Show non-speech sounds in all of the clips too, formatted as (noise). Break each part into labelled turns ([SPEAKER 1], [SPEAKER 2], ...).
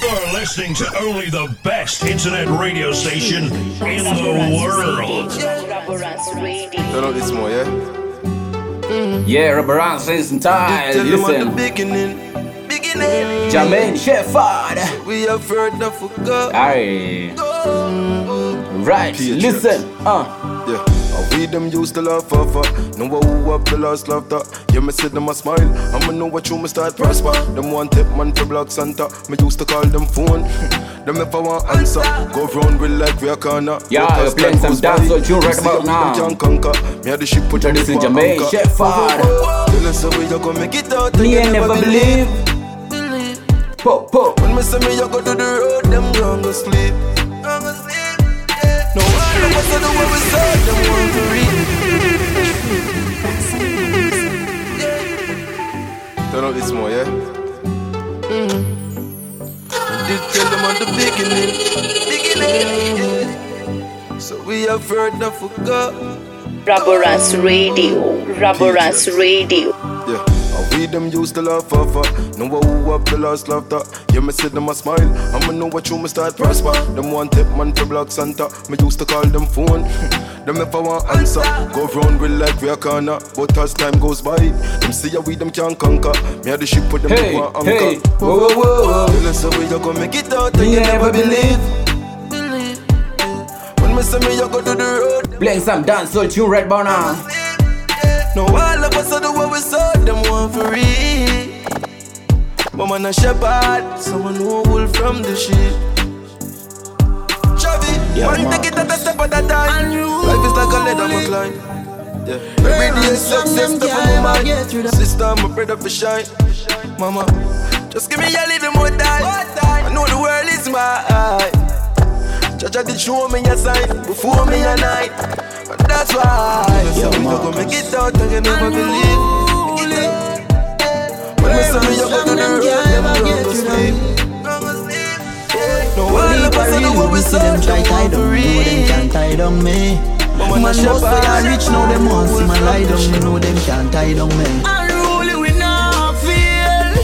[SPEAKER 1] You're listening to only the best internet radio station in the world.
[SPEAKER 2] Turn up this more, yeah?
[SPEAKER 3] Yeah, Raboranks listen time.
[SPEAKER 2] Tell them at the
[SPEAKER 3] Listen.
[SPEAKER 2] beginning, beginning.
[SPEAKER 3] Jermaine Shepherd.
[SPEAKER 2] We have heard the forgot.
[SPEAKER 3] Aye. Right, listen. Uh.
[SPEAKER 2] Yeah. And we them used to laugh off Know who up the last laughter Yeah, me see them a smile I'ma know what you me start prosper Them one tip man for Black Santa Me used to call them phone (laughs) Them if I want answer Go round with like we a corner
[SPEAKER 3] Yeah,
[SPEAKER 2] But
[SPEAKER 3] you're
[SPEAKER 2] as
[SPEAKER 3] playing
[SPEAKER 2] time
[SPEAKER 3] some
[SPEAKER 2] goes by,
[SPEAKER 3] dancehall tune right
[SPEAKER 2] them see
[SPEAKER 3] about
[SPEAKER 2] how
[SPEAKER 3] now.
[SPEAKER 2] them can conquer Me had the ship put on the
[SPEAKER 3] Listen,
[SPEAKER 2] for
[SPEAKER 3] Jermaine
[SPEAKER 2] anchor.
[SPEAKER 3] Shepherd.
[SPEAKER 2] Tell us how we you gonna make it out and
[SPEAKER 3] Me
[SPEAKER 2] you
[SPEAKER 3] ain't never believe. Po, po.
[SPEAKER 2] When me say me you go to the road Them gone go sleep No of us do we say Them want Turn up this more, yeah? Mm. I did tell them at the beginning, beginning, yeah. So we have heard the forgot,
[SPEAKER 4] Raboranks Radio. Raboranks Radio.
[SPEAKER 2] yeah. We them used to laugh off Know who up the last laughter? Yeah, me see them a smile. I'ma know what you me start prosper. Them one tip man for block Santa. Me used to call them phone. (laughs) Them if I want answer. Go round with like we a corner. But as time goes by Them see how we them can conquer. Me had the ship with them
[SPEAKER 3] Hey,
[SPEAKER 2] to one
[SPEAKER 3] hey.
[SPEAKER 2] anchor
[SPEAKER 3] Whoa, whoa, whoa, whoa.
[SPEAKER 2] How we you gonna make it out And you never believe. Believe. When me say me you go to the road.
[SPEAKER 3] Playing some dancehall tune right now.
[SPEAKER 2] no, all of us are the what we saw, one for real. But man a shepherd, someone who wool from the sheep. Chavi, man take it at a step at a time. Life is like a leather McLean. Yeah, every day success step on my mind. Sister, my brother for shine. Mama, just give me a little more time. I know the world is mine. Jaja did show me a sign before me a night. And that's why so we go make it out and you never believe. Make it out. When we say me, you go to the road, them don't go sleep. No one of us know what we
[SPEAKER 5] see
[SPEAKER 2] saw,
[SPEAKER 5] them try tie down,
[SPEAKER 2] want
[SPEAKER 5] know
[SPEAKER 2] to
[SPEAKER 5] them can't tie down me. Man, most
[SPEAKER 2] shepherd.
[SPEAKER 5] way I rich now, them want see my lie down, me know them can't tie down me.
[SPEAKER 6] Unruly we not feel.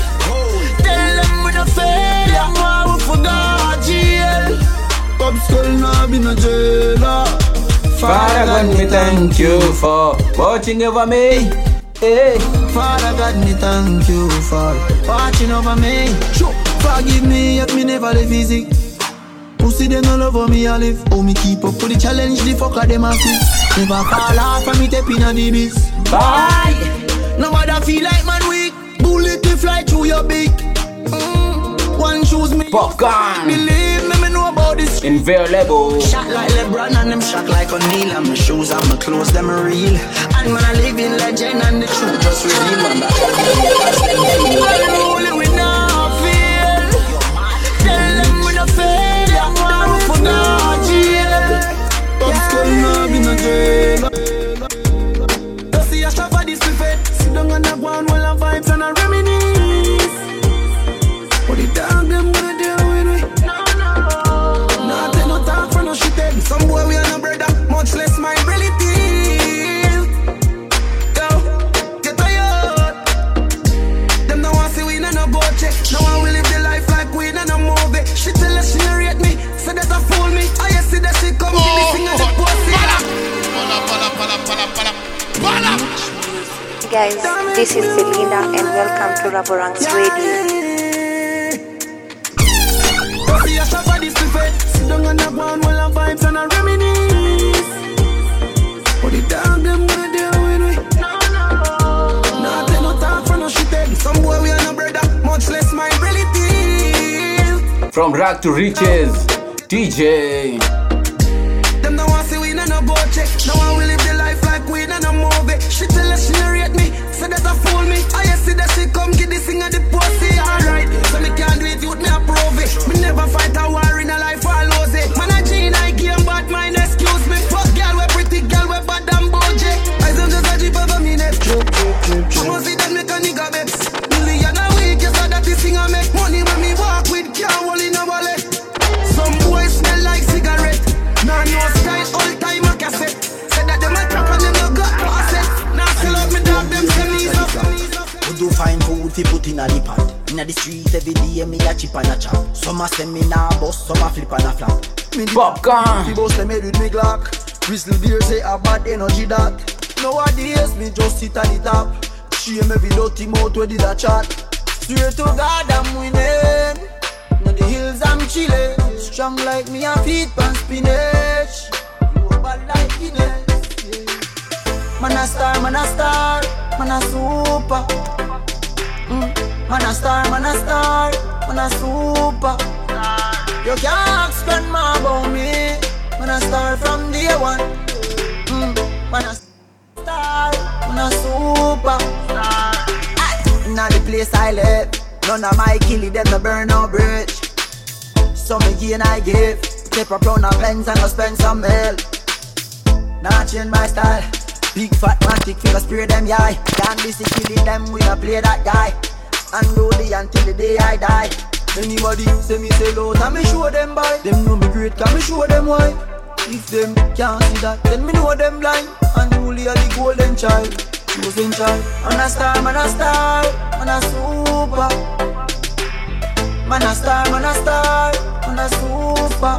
[SPEAKER 6] Tell them we no fail. Them want we forgot jail.
[SPEAKER 5] Pop skull now be no jailer.
[SPEAKER 3] Father God, me thank you for watching over me. Hey.
[SPEAKER 5] Father God, me thank you for watching over me. Forgive me if me never live easy. Pussy them no love how me I live. Oh me keep up with the challenge, the fucker them a fit. Never fall off from me tapping on the beast.
[SPEAKER 3] Bye.
[SPEAKER 5] Nobody feel like man weak. Bullet to fly through your beak. One shoes me.
[SPEAKER 3] Popcorn.
[SPEAKER 5] Believe me, me know about this.
[SPEAKER 3] Inviolable.
[SPEAKER 5] Shot like LeBron and them shot like O'Neal And my shoes and my clothes, them are real And man, I live in legend and the truth just reveal Man, that
[SPEAKER 6] Unruly we not feel. Tell them we no fail. Them want we forgot jail.
[SPEAKER 5] Pop skull now be no jail You see a shop for this buffet Sit down on check No one will live the life like we no no movie. She tell us she no rate me, say that a fool me. I you see that she come give me sing and the pussy.
[SPEAKER 4] Guys, this is Selena and welcome to Raboranks Radio.
[SPEAKER 5] See a shop for this buffet Sit down on the ground while I vibes and I reminisce
[SPEAKER 3] From rag to riches. DJ.
[SPEAKER 5] Them want see we no go check No one will live the life like we no movie She tell us she
[SPEAKER 6] chip and a chop. Some a send me nah bust, some a flip and a flap. Me the
[SPEAKER 3] Popcorn.
[SPEAKER 6] Fi bust them head with me Glock. Grizzly beer say a bad energy that. Nowadays me just sit at the top. Shame every dirty mouth where did a chat. Swear to God I'm winning. On the hills I'm chilling. Strong like me and feet pan spinach. Bad like Guinness. Man a star, man a star, man a super. Mm. Man a star, man a star, man a super. You can't spend more about me. Man a star from day one. Mm. Man a star, man a super. Now the place I live, none of my killie them no burn no bridge. So me gain I give, take a pound of pens and go spend some mil. Now change my style. Big fat matic figure spray them yeah. Can't be sick killing them we a play that guy. And do the until the day I die. Anybody say me say low, and me show them by. Them know me great, can me show them why. If them can't see that, then me know them blind. And Julia the golden child, chosen child. Man a star, man a star, man a super. Man a star, man a star, man a super.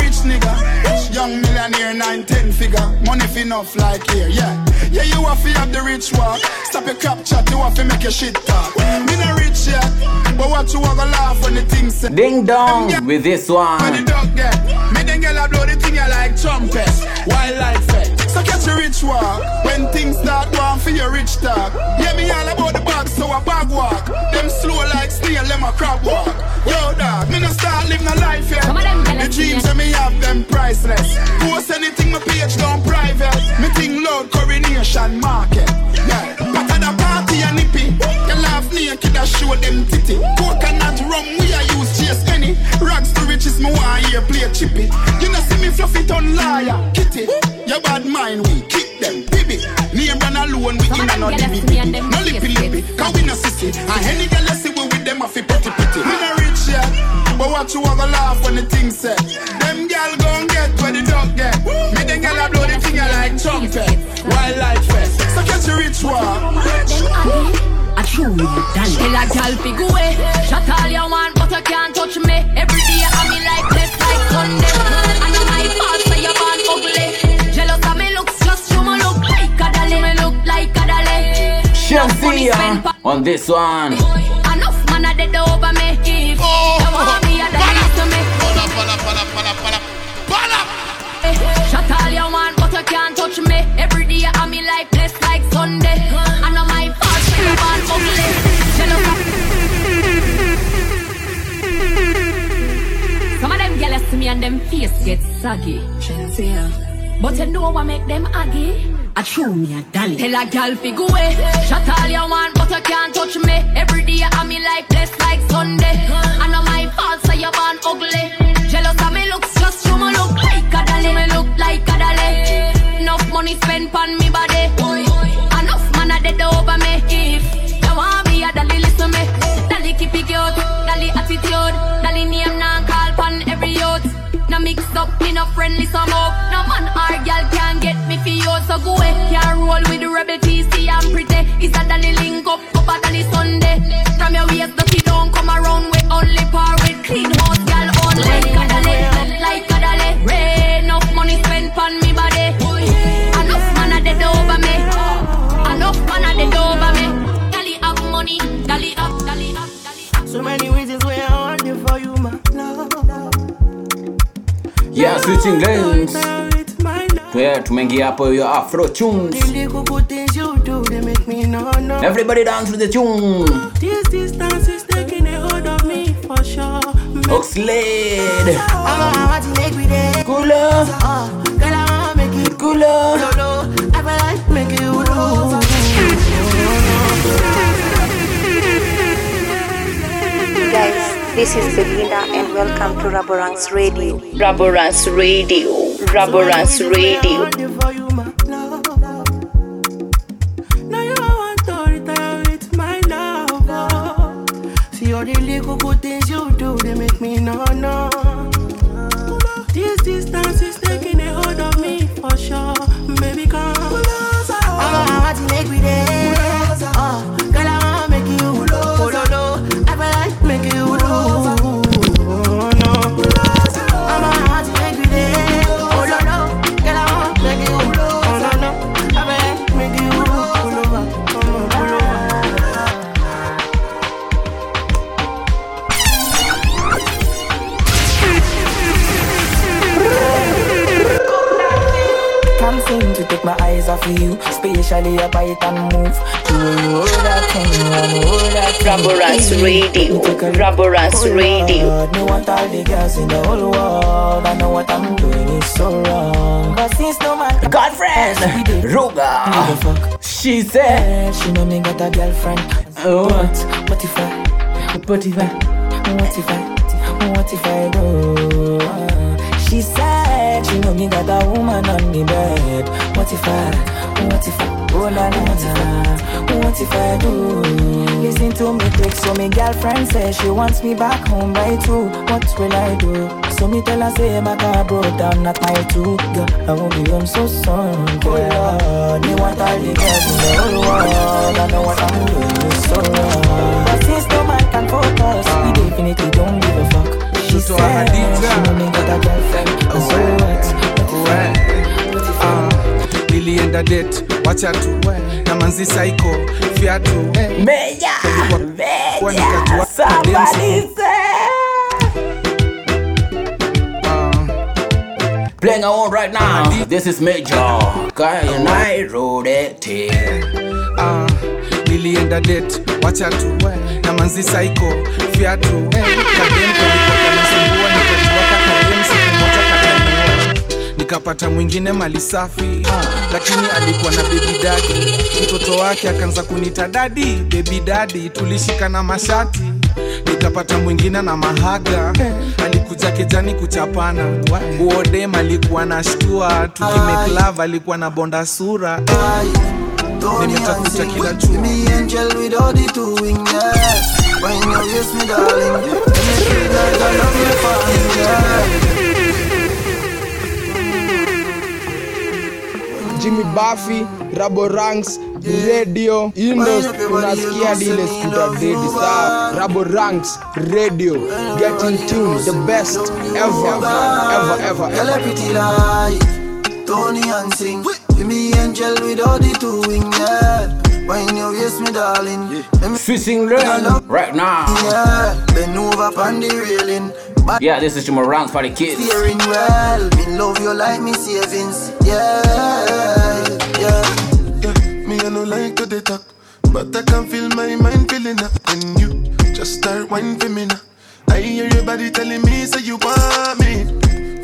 [SPEAKER 7] Rich nigga, young millionaire, nine ten figure, money fi enough like here, yeah. Yeah, you have to have the rich walk. Stop your crap chat, you have to make your shit talk. Me not rich yet, but what you want to laugh when the things say.
[SPEAKER 3] Ding dong with this
[SPEAKER 7] When the
[SPEAKER 3] one.
[SPEAKER 7] dog get, me then I blow the thing you like trumpet, wildlife. So catch a rich walk when things start going for your rich talk. Yeah, me all about the bag, so a bag walk. Them slow like snail, them a crab walk. Yo, dog, me no start live no life yet. The dreams that me have them priceless. Post anything my page down private. Me think loud coronation market. Yeah, but at the party and nippy. You laugh naked, I show them titty. Coconut rum, we a use chase any. Rags to riches, me want hear play chippy. You know see me fluffy ton liar, kitty. Your bad mind, we kick them, baby. Name run alone, we in no dippy No lippy lippy, cause we no sissy. And any girl you see we with them, I feel pretty pretty. Me no rich yet, but what you want to laugh when the thing said. Them gal gon' get where the dog get. Me then gal a blow the thing like trumpet. Wildlife fest, so catch a rich one.
[SPEAKER 8] A true darling. Tell a gal fi go away. Shut all you want, but you can't touch me. Every day I me like Enough money spent
[SPEAKER 3] Shansia on this one.
[SPEAKER 8] Enough man a dead over me. If you want me, you then to me. Shut all you want, but you can't touch me. Every day I me like blessed like Sunday. I know my fault, so you born ugly. Jealous Some of them jealous to me and them face get saggy. But you know what make them aggy? I true me a dolly. Tell a gal fi go away. Shut all you want, but you can't touch me. Every day I me like blessed like Sunday. I know my fault, so you born ugly. Jealous of me looks, just show me look like a dolly. Me look like a dolly. Enough money spent on me body. Enough man a dead over me. If you want me a dolly, listen me. Dolly keep it cute, dolly attitude, dolly name now call pon every youth. No mix up, me no friendly some up. Away, can't roll with the rebel TC and pretty. It's a dolly link up, up a dolly Sunday. From your waist, dirty don't come around with only par with clean house, girl only. Like a dolly, like a dolly. Rain, enough money spent on me body. Enough man a dead over me. Enough man a dead over me. Dolly have money, dolly up, dolly up, dolly up.
[SPEAKER 5] So many reasons why I want you for you, my love.
[SPEAKER 3] Yeah, switching lanes. Yeah, tumeingia hapo hiyo afro tunes.
[SPEAKER 5] The little things you do, they make me no no.
[SPEAKER 3] Everybody dance with the tune.
[SPEAKER 5] This distance is taking a hold of me for sure.
[SPEAKER 3] Oxlade.
[SPEAKER 5] I want to make me there.
[SPEAKER 3] Cooler.
[SPEAKER 5] Girl, I want to make it
[SPEAKER 3] Cooler.
[SPEAKER 5] no, no. I feel like make it low.
[SPEAKER 4] Guys, this is Belinda and welcome to Raboranks Radio.
[SPEAKER 9] Raboranks Radio. Raboranks Radio.
[SPEAKER 5] For you,
[SPEAKER 10] especially up I and move. You will hold that thing, and hold that thing.
[SPEAKER 9] Raboranks Radio, Raboranks Radio.
[SPEAKER 10] Me want all the girls in the whole world. I know what I'm doing is so wrong. But since no man,
[SPEAKER 3] Godfriend, Ruga, she said
[SPEAKER 10] she know me got a girlfriend.
[SPEAKER 3] Oh.
[SPEAKER 10] What? What if I?
[SPEAKER 3] What if I?
[SPEAKER 10] What if I? What if I do? She said she know me got a woman on the bed. What if I? What if I? Oh na na. What if I do? Listen to me quick. So me girlfriend says she wants me back home by two. What will I do? So me tell her say my car broke down, not my two. Girl, I won't be home so soon. Girl, me want all the girls in the world. I know what I'm
[SPEAKER 11] gate wacha tu na manzi saiko fiatu
[SPEAKER 3] meja
[SPEAKER 11] meja
[SPEAKER 3] somebody say. Playing on right now. Uh, this is major. Guy
[SPEAKER 11] ah, and I rode it. Uh, nilienda date. Wacha tu na manzi saiko fiatu eh, nikapata mwingine mali safi lakini alikuwa na bebi dadi mtoto wake akaanza kunita dadi bebi dadi tulishikana mashati. Nikapata mwingine na mahaga alikuja kejani kuchapana. Uodem alikuwa na shtua tukimeklav alikuwa na bonda sura. Nimetafuta kila
[SPEAKER 6] Give
[SPEAKER 12] Jimmy Buffy, Rabo Ranks, Radio, Indos, unasikia dile skuta dedi saa Rabo Ranks, Radio, get in tune, the best ever, ever, ever
[SPEAKER 6] ever. Tony Hansing, sing. Me angel with all the two wings, yeah. When you kiss me, darling, let me
[SPEAKER 3] Fishing Rain right now.
[SPEAKER 6] yeah. Bend over on the railing. But
[SPEAKER 3] Yeah, this is your rounds for the kids.
[SPEAKER 6] steering well. Me love you like me savings, yeah, yeah.
[SPEAKER 2] Me, I no like to dey talk, but I can feel my mind feeling up when you just start whining for me now. I hear your body telling me, say you want me.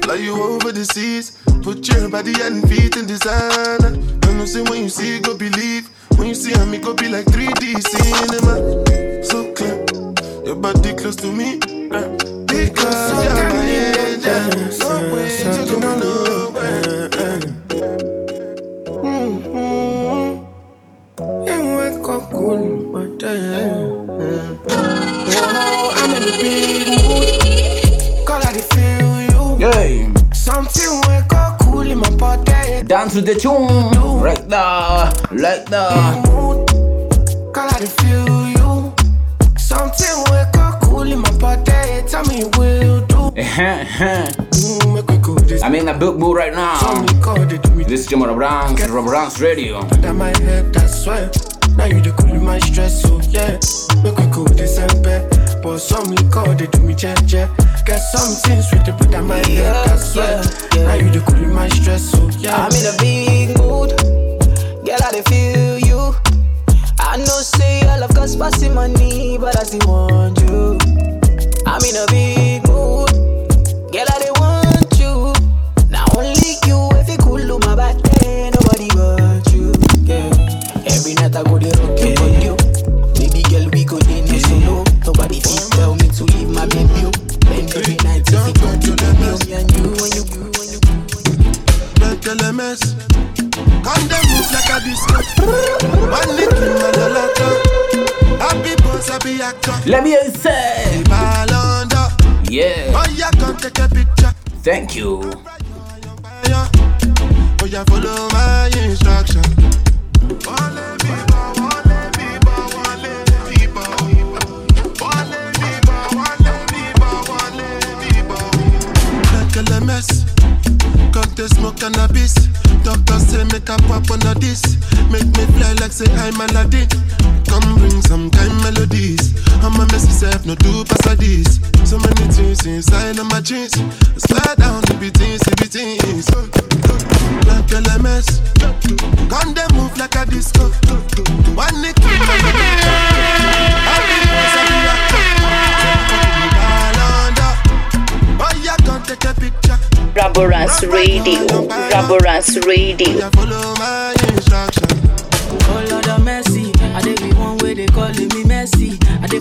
[SPEAKER 2] Fly you over the seas, put your body and feet in designer. I know say when you see, go believe. When you see me, go be like 3D cinema. So clear, your body close to me. Because you're my angel. No way to go nowhere.
[SPEAKER 3] Dance to the tune. Right there. Like that.
[SPEAKER 13] Call I feel you. Something wake up cool in my body. Tell me you will do. (laughs)
[SPEAKER 3] I'm in a book mood right now. This is Jimmy Branks, Branks Radio.
[SPEAKER 13] That my head, that's why. Now you the cool in my stress, so yeah. Make we go this. But some liquor, they do me check. Get something sweet to put on my head, that's why. Now you the cool in my stress, so yeah.
[SPEAKER 10] I'm in a big mood. Girl, I feel you. I know say all of cost passing money, but I still want you. I'm in a big mood. Girl, I
[SPEAKER 3] Let me say. Yeah.
[SPEAKER 2] Oh, yeah, come take a picture.
[SPEAKER 3] Thank you.
[SPEAKER 2] Oh, yeah, follow my instruction. Like say I'm Aladdin. Come bring some kind melodies. I'm a messy self, no do pass this. So many things inside of my jeans. Slide down the beatings, the beatings. Like LMS. Gun them move like a disco. One nick, oh, Take a picture.
[SPEAKER 14] Raboranks Radio, Raboranks Radio.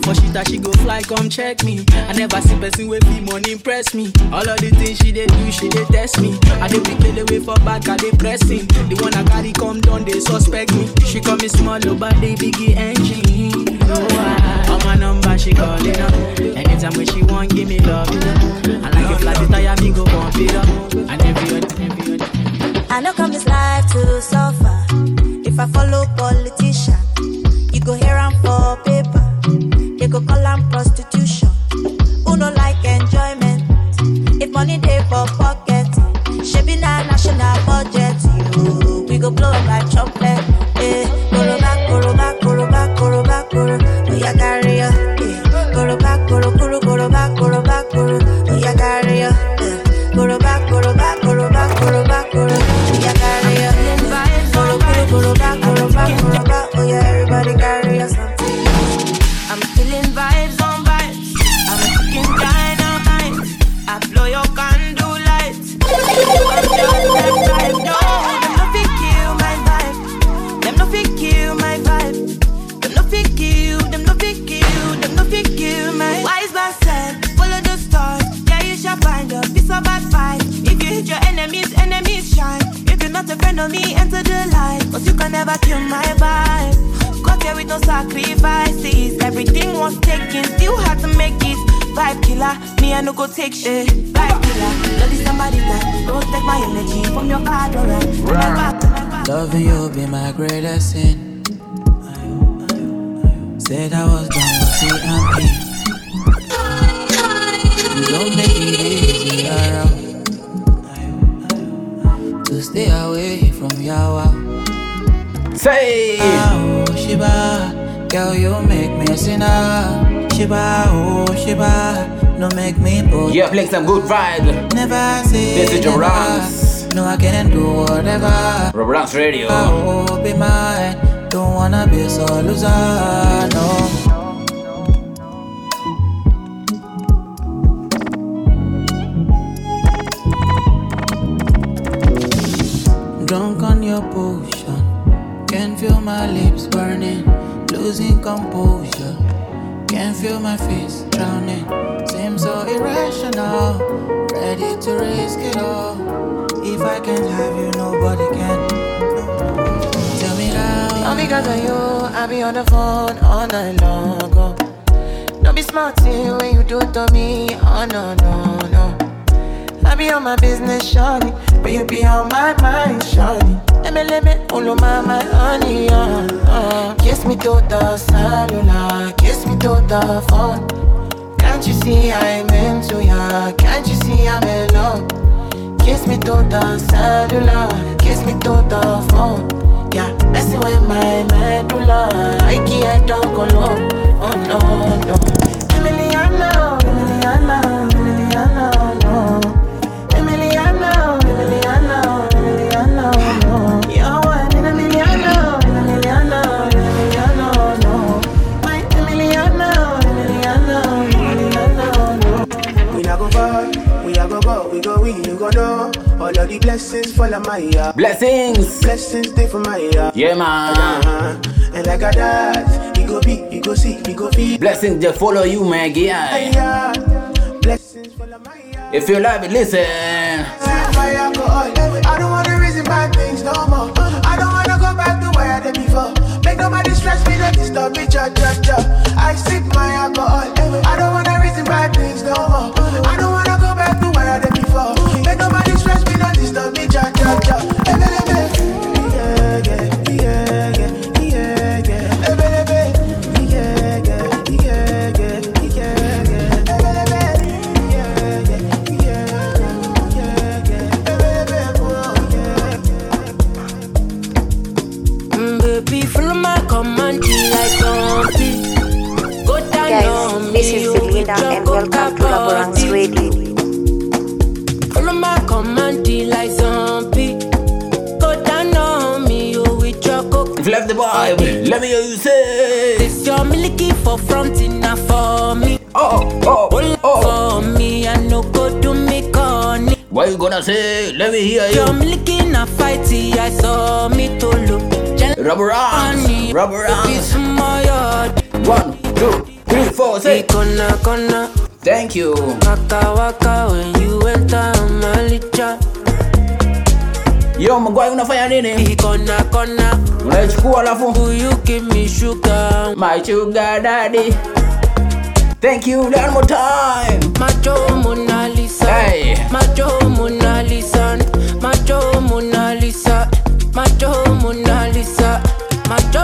[SPEAKER 15] For shit that she go fly, come check me. I never see person with be money impress me. All of the things she dey do, she dey test me. I dey be kill away for back, I dey pressing. The one I carry come down, they suspect me. She call me small, oh, but they biggie go
[SPEAKER 16] take shit. Vibe killer, love is somebody that don't take my energy from your card, alright.
[SPEAKER 15] Loving you be my greatest sin. Said I was done with CMP. You don't make it easy around to stay away from Yawa.
[SPEAKER 3] Say, ah,
[SPEAKER 15] oh Shiba, girl you make me a sinner. Shiba, oh Shiba, no make me bold.
[SPEAKER 3] Yeah, playing some good vibe.
[SPEAKER 15] Never say
[SPEAKER 3] This is your
[SPEAKER 15] never. No, I can do whatever.
[SPEAKER 3] Rams Radio.
[SPEAKER 15] Oh, be mine. Don't wanna be so loser, no. Drunk on your potion, can feel my lips burning, losing composure. Can feel my face drowning, seems so irrational. Ready to risk it all. If I can't have you, nobody can. Tell me now.
[SPEAKER 16] All because of you, I be on the phone all night long. Oh. Don't be smart when you do to me. Oh no, no, no. I be on my business, shawty. But you be on my mind, shawty. Let me, let me, all my, my honey, uh, uh. Kiss me to the cellular, kiss me to the phone. Can't you see I'm into ya? Can't you see I'm in love? Kiss me to the cellular, kiss me to the phone. Yeah, messing with my medulla. I can't talk alone. Oh no, no. Emiliano, Emiliano,
[SPEAKER 5] the blessings fall on my yard.
[SPEAKER 3] Blessings.
[SPEAKER 5] Blessings stay for my yard.
[SPEAKER 3] Yeah, man.
[SPEAKER 5] Uh-huh. And like a that, he go be, he go see, he go feel.
[SPEAKER 3] Blessings just follow you, man. Yeah.
[SPEAKER 5] Yeah. Blessings
[SPEAKER 3] If you love it, listen.
[SPEAKER 5] I don't wanna reason bad things no more. I don't wanna go back to where I did before. Make nobody stress me, don't disturb me, cha cha cha. I my
[SPEAKER 3] What you gonna say? Let me hear you.
[SPEAKER 17] Your milky na fighty, I saw me to look.
[SPEAKER 3] Rubber rubber ranks.
[SPEAKER 17] One,
[SPEAKER 3] two, three, four, say.
[SPEAKER 17] Kona, kona.
[SPEAKER 3] Thank you.
[SPEAKER 17] Waka, waka, when you enter Malicha.
[SPEAKER 3] Yo, Mgwai unafanya nini?
[SPEAKER 17] Kona, kona.
[SPEAKER 3] Unaichukua alafu.
[SPEAKER 17] Will you give me sugar?
[SPEAKER 3] My sugar daddy. Thank you one more time.
[SPEAKER 17] Macho Mona Lisa.
[SPEAKER 3] Hey.
[SPEAKER 17] Macho Mona Lisa. Macho Mona Lisa. Macho Mona Lisa. Macho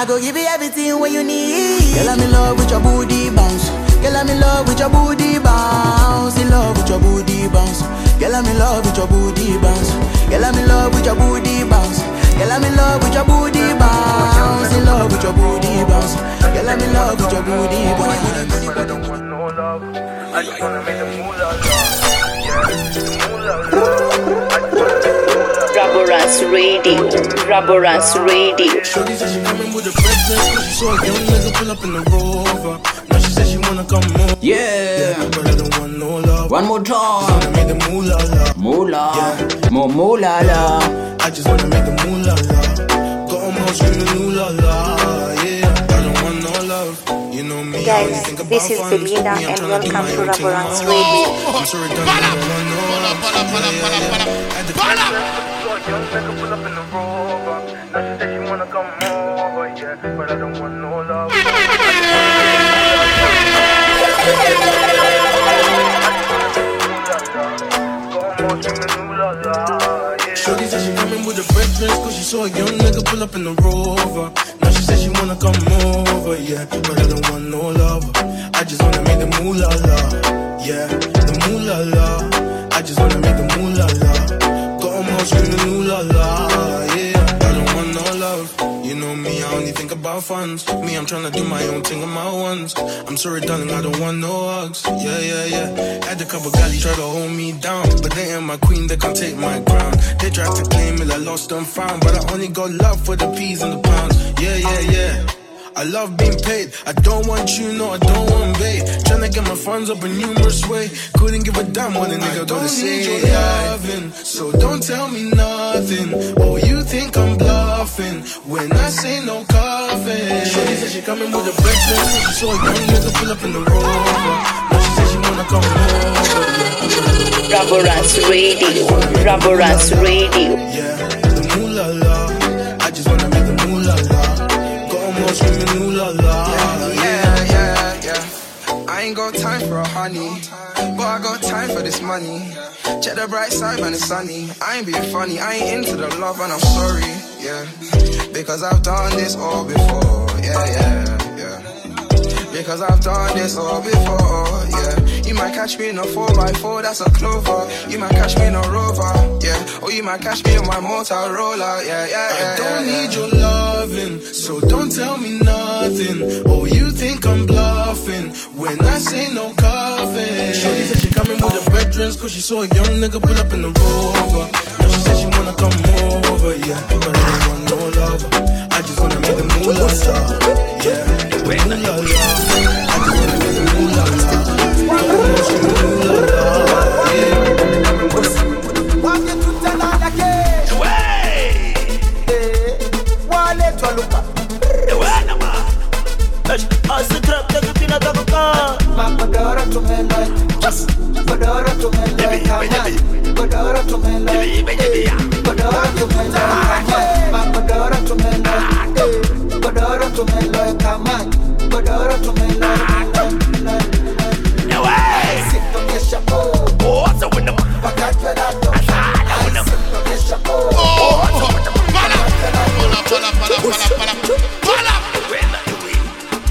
[SPEAKER 6] I go give you everything what you need. Girl, I'm in love with your booty bounce. Girl, I'm in love with your booty bounce. In love with your booty bounce. Girl, I'm in love with your booty bounce. Girl, I'm in love with your booty bounce. Girl, I'm in love with your booty bounce. In love with your booty bounce. Girl, I'm in love with your booty bounce.
[SPEAKER 18] Raboranks Radio, Raboranks Radio.
[SPEAKER 13] Shorty said she coming with a breakfast Cause she saw a young nigga pull up in the rover. Now she said she wanna come more
[SPEAKER 3] Yeah.
[SPEAKER 13] But I don't want no love.
[SPEAKER 3] One more
[SPEAKER 13] Just wanna
[SPEAKER 3] time.
[SPEAKER 13] make the moolah la
[SPEAKER 3] Moolah. Mo moolah la.
[SPEAKER 13] I just wanna make the moolah la Got 'em all screaming ooh la la Yeah, I don't want no love. You know me, I only
[SPEAKER 4] Guys,
[SPEAKER 13] think about
[SPEAKER 4] this is
[SPEAKER 13] funds.
[SPEAKER 4] Belinda
[SPEAKER 13] Me, I'm
[SPEAKER 4] and
[SPEAKER 13] tryna do
[SPEAKER 4] welcome
[SPEAKER 13] my
[SPEAKER 4] to
[SPEAKER 13] own thing on
[SPEAKER 4] Raboranks
[SPEAKER 13] my own.
[SPEAKER 4] Radio.
[SPEAKER 13] I'm sorry, done, I don't want no love Yeah, yeah, yeah. Had to Shorty said she coming with a breakfast Cause she saw a young nigga pull up in the rover Now she said she wanna come over, yeah But I don't want no love I just wanna make the moolah la Yeah, the moolah la I just wanna make the moolah screaming ooh la la Yeah, I don't want no love. You know me, I only think about funds. Me, I'm tryna do my own thing on my ones. I'm sorry, darling, I don't want no hugs. Yeah, yeah, yeah. Had a couple galley try to hold me down. But they ain't my queen, they can't take my crown. They tried to claim it, I lost and found. But I only got love for the peas and the pounds. Yeah, yeah, yeah I love being paid. I don't want you, no, I don't want bait. Tryna get my funds up in numerous way. Couldn't give a damn what a oh nigga gotta say. Need Your loving, so don't tell me nothing. Oh, you think I'm bluffing when I say no coffin. Shorty said she coming with a breakfast. She saw a young nigga pull up in the rover. Now she said she wanna come over.
[SPEAKER 18] Raboranks Radio, Raboranks Radio.
[SPEAKER 13] Yeah,
[SPEAKER 19] honey. But I got time for this money. Check the bright side, man, it's sunny. I ain't being funny, I ain't into the love, and I'm sorry, yeah. Because I've done this all before, yeah, yeah, yeah. Because I've done this all before, yeah. You might catch me in a 4x4, that's a clover. You might catch me in a rover, yeah. Or you might catch me in my Motorola, yeah, yeah, yeah.
[SPEAKER 13] I don't
[SPEAKER 19] yeah,
[SPEAKER 13] need your loving, so don't tell me nothing. Oh, you think I'm bluffing when I say no cover. Shorty said she coming with the veterans, cause she saw a young nigga pull up in the rover. Now she said she wanna come over, yeah. But I don't want no lover. I just wanna make the moolah, yeah. Moolah, I just wanna make the moolah,
[SPEAKER 20] Wambie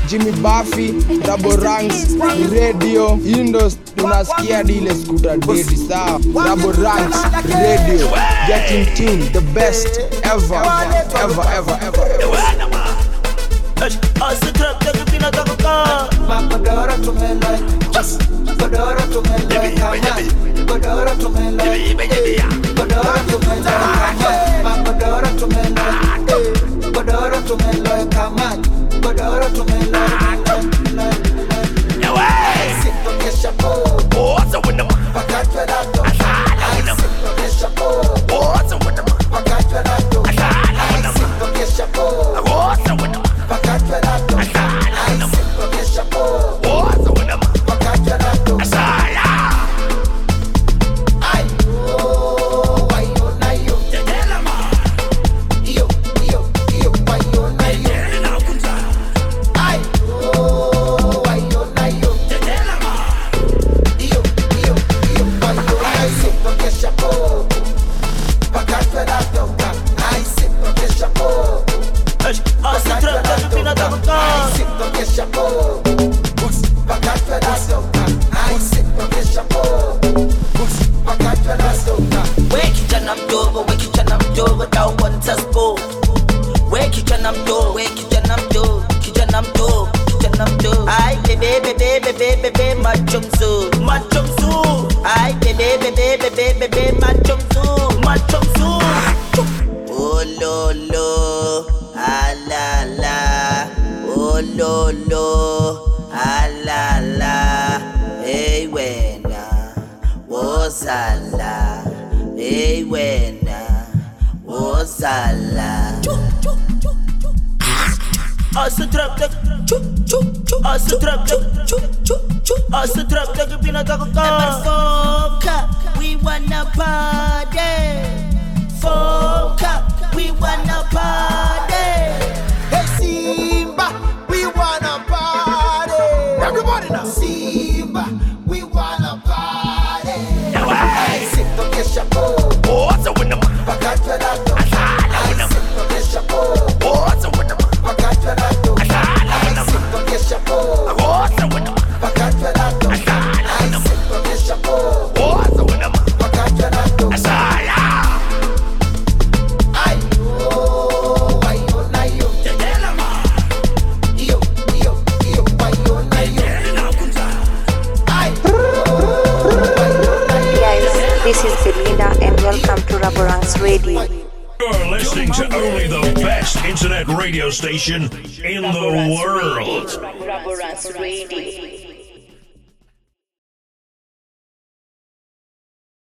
[SPEAKER 12] Jimmy Buffy, Double Ranks, Radio, Industry. Tunasikia dile skuta dedi sawa. Double ranch Radio, get in tune, the best ever, ever, ever, ever.
[SPEAKER 20] Godora tumela kodoro tumela kodoro tumela
[SPEAKER 21] We
[SPEAKER 1] trap, trap, station in the world.